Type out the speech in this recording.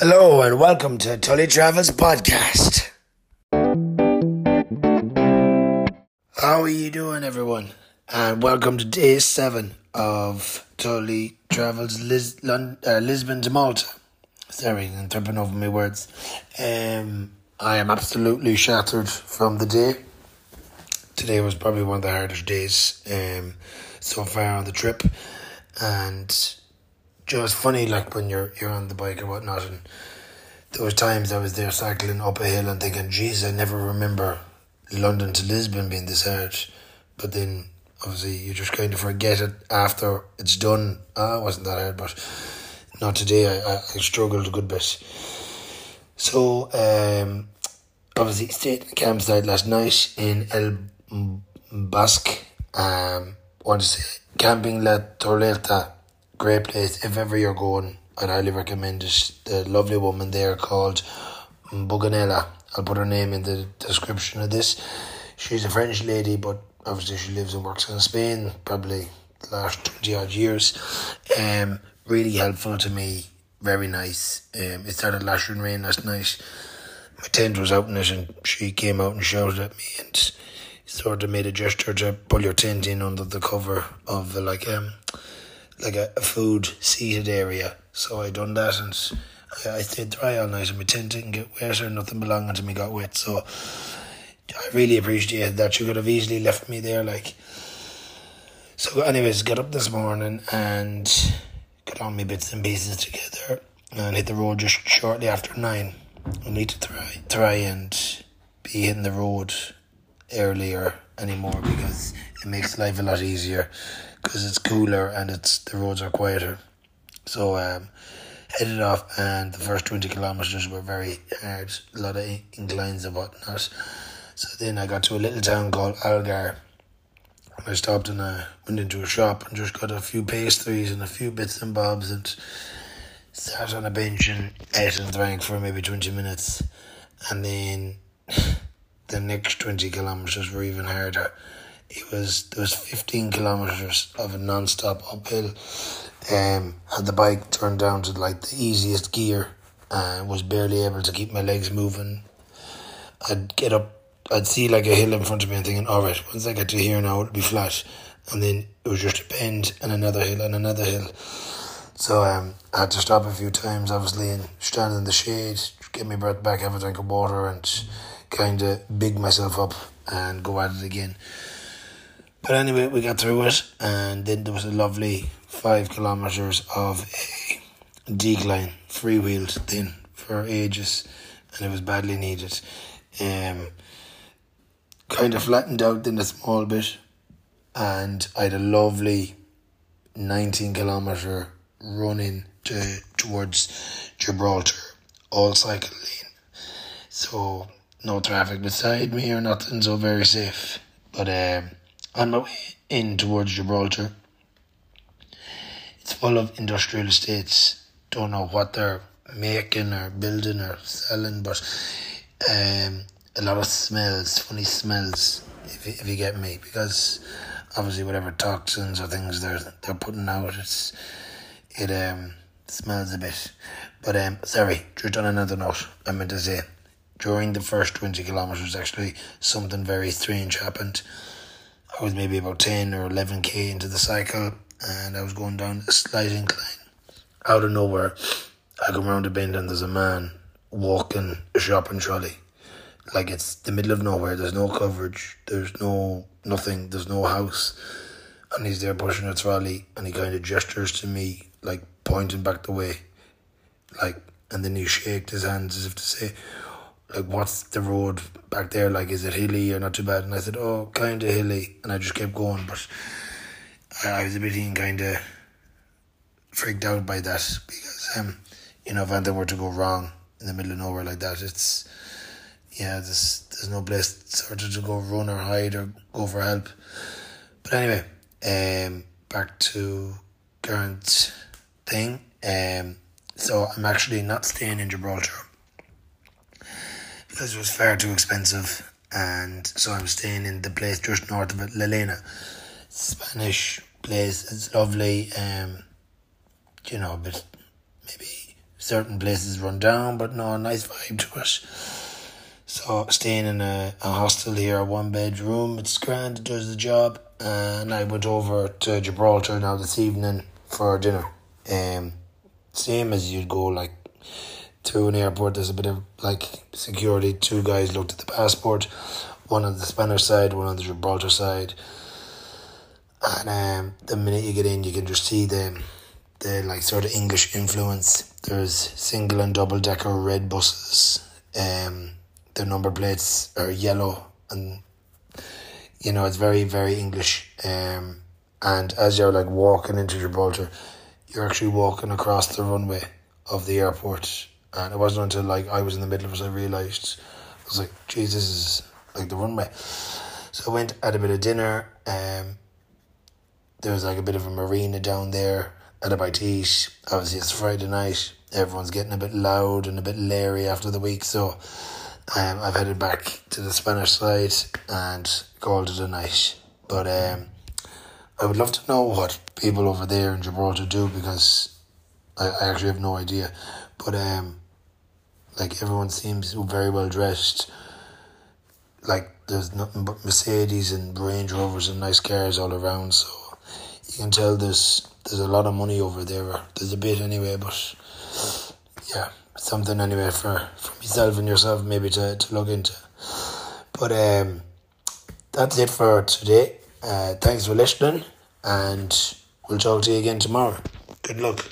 Hello and welcome to Tully Travels Podcast. How are you doing, everyone? And welcome to day seven of Tully Travels uh, Lisbon to Malta. Sorry, I'm tripping over my words. Um, I am absolutely shattered from the day. Today was probably one of the hardest days um, so far on the trip, and just funny like when you're you're on the bike or whatnot, and there was times I was there cycling up a hill and thinking, "Geez, I never remember London to Lisbon being this hard," but then obviously you just kind of forget it after it's done. Ah, it wasn't that hard, but not today. I, I, I struggled a good bit. So um, obviously stayed in the campsite last night in El Bosque. Um, want to say camping La Torreta, great place. If ever you're going, I'd highly recommend it. The lovely woman there called Begoña. I'll put her name in the description of this. She's a French lady, but obviously she lives and works in Spain, probably the last 20 odd years. Um, really helpful to me, very nice. Um, it started lashing rain last night. My tent was out in it, and she came out and shouted at me and sort of made a gesture to pull your tent in under the cover of the, like um like a, a food seated area. So I done that and I, stayed dry all night and my tent didn't get wet or nothing belonging to me got wet. So I really appreciate that. You could have easily left me there like so anyways, got up this morning and got all my bits and pieces together and hit the road just shortly after nine. I need to try try and be hitting the road earlier anymore because it makes life a lot easier because it's cooler and it's the roads are quieter. So um, headed off and the first twenty kilometers were very hard, a lot of inclines and whatnot. So then I got to a little town called Algar. I stopped and I went into a shop and just got a few pastries and a few bits and bobs and sat on a bench and ate and drank for maybe 20 minutes. And then the next 20 kilometres were even harder. It was, there was 15 kilometres of a non-stop uphill. Um, had the bike turned down to like the easiest gear and was barely able to keep my legs moving. I'd get up I'd see like a hill in front of me and thinking, all right, once I get to here now, it'll be flat. And then it was just a bend and another hill and another hill. So um, I had to stop a few times, obviously, and stand in the shade, get my breath back, have a drink of water, and kind of big myself up and go at it again. But anyway, we got through it, and then there was a lovely five kilometres of a decline, freewheeled then for ages, and it was badly needed. Um, kind of flattened out in a small bit, and I had a lovely 19 kilometre running to towards Gibraltar, all cycle lane. So no traffic beside me or nothing, so very safe. But um, on my way in towards Gibraltar, it's full of industrial estates. Don't know what they're making or building or selling, but um, a lot of smells, funny smells, if you, if you get me, because obviously whatever toxins or things they're they're putting out, it's it um smells a bit. But um, sorry, just on another note, I meant to say, during the first twenty kilometers, actually something very strange happened. I was maybe about ten or eleven k into the cycle, and I was going down a slight incline. Out of nowhere, I come round a bend and there's a man walking a shopping trolley like it's the middle of nowhere. There's no coverage. There's no nothing. There's no house, and he's there pushing a trolley, and he kind of gestures to me, like pointing back the way, like, and then he shaked his hands as if to say, like, what's the road back there? Like, is it hilly or not too bad? And I said, oh, kind of hilly, and I just kept going, but I, I was a bit kind of freaked out by that because, um, you know, if anything were to go wrong in the middle of nowhere like that, it's yeah, there's there's no place sort of to go run or hide or go for help. But anyway, um, back to current thing. Um, so I'm actually not staying in Gibraltar because it was far too expensive, and so I'm staying in the place just north of it, La Línea, Spanish place. It's lovely. Um, you know, but maybe certain places run down, but no, nice vibe to it. So staying in a, a hostel here, a one bedroom, it's grand, it does the job. And I went over to Gibraltar now this evening for dinner. Um, same as you'd go like to an airport. There's a bit of like security. Two guys looked at the passport, one on the Spanish side, one on the Gibraltar side. And um, the minute you get in, you can just see the the like sort of English influence. There's single and double decker red buses. Um, the number plates are yellow, and you know it's very very English. Um, and as you're like walking into Gibraltar, you're actually walking across the runway of the airport. And it wasn't until like I was in the middle of it I realised I was like, Jesus, is like the runway. So I went had a bit of dinner. Um, there was like a bit of a marina down there at a bite eat. Obviously, it's Friday night. Everyone's getting a bit loud and a bit leery after the week. So um, I've headed back to the Spanish side and called it a night. But um, I would love to know what people over there in Gibraltar do because I, I actually have no idea. But um, like everyone seems very well dressed. Like there's nothing but Mercedes and Range Rovers and nice cars all around. So you can tell there's there's a lot of money over there. There's a bit anyway, but yeah, something anyway for, for myself and yourself maybe to, to look into. But um, that's it for today. Uh, thanks for listening, and we'll talk to you again tomorrow. Good luck.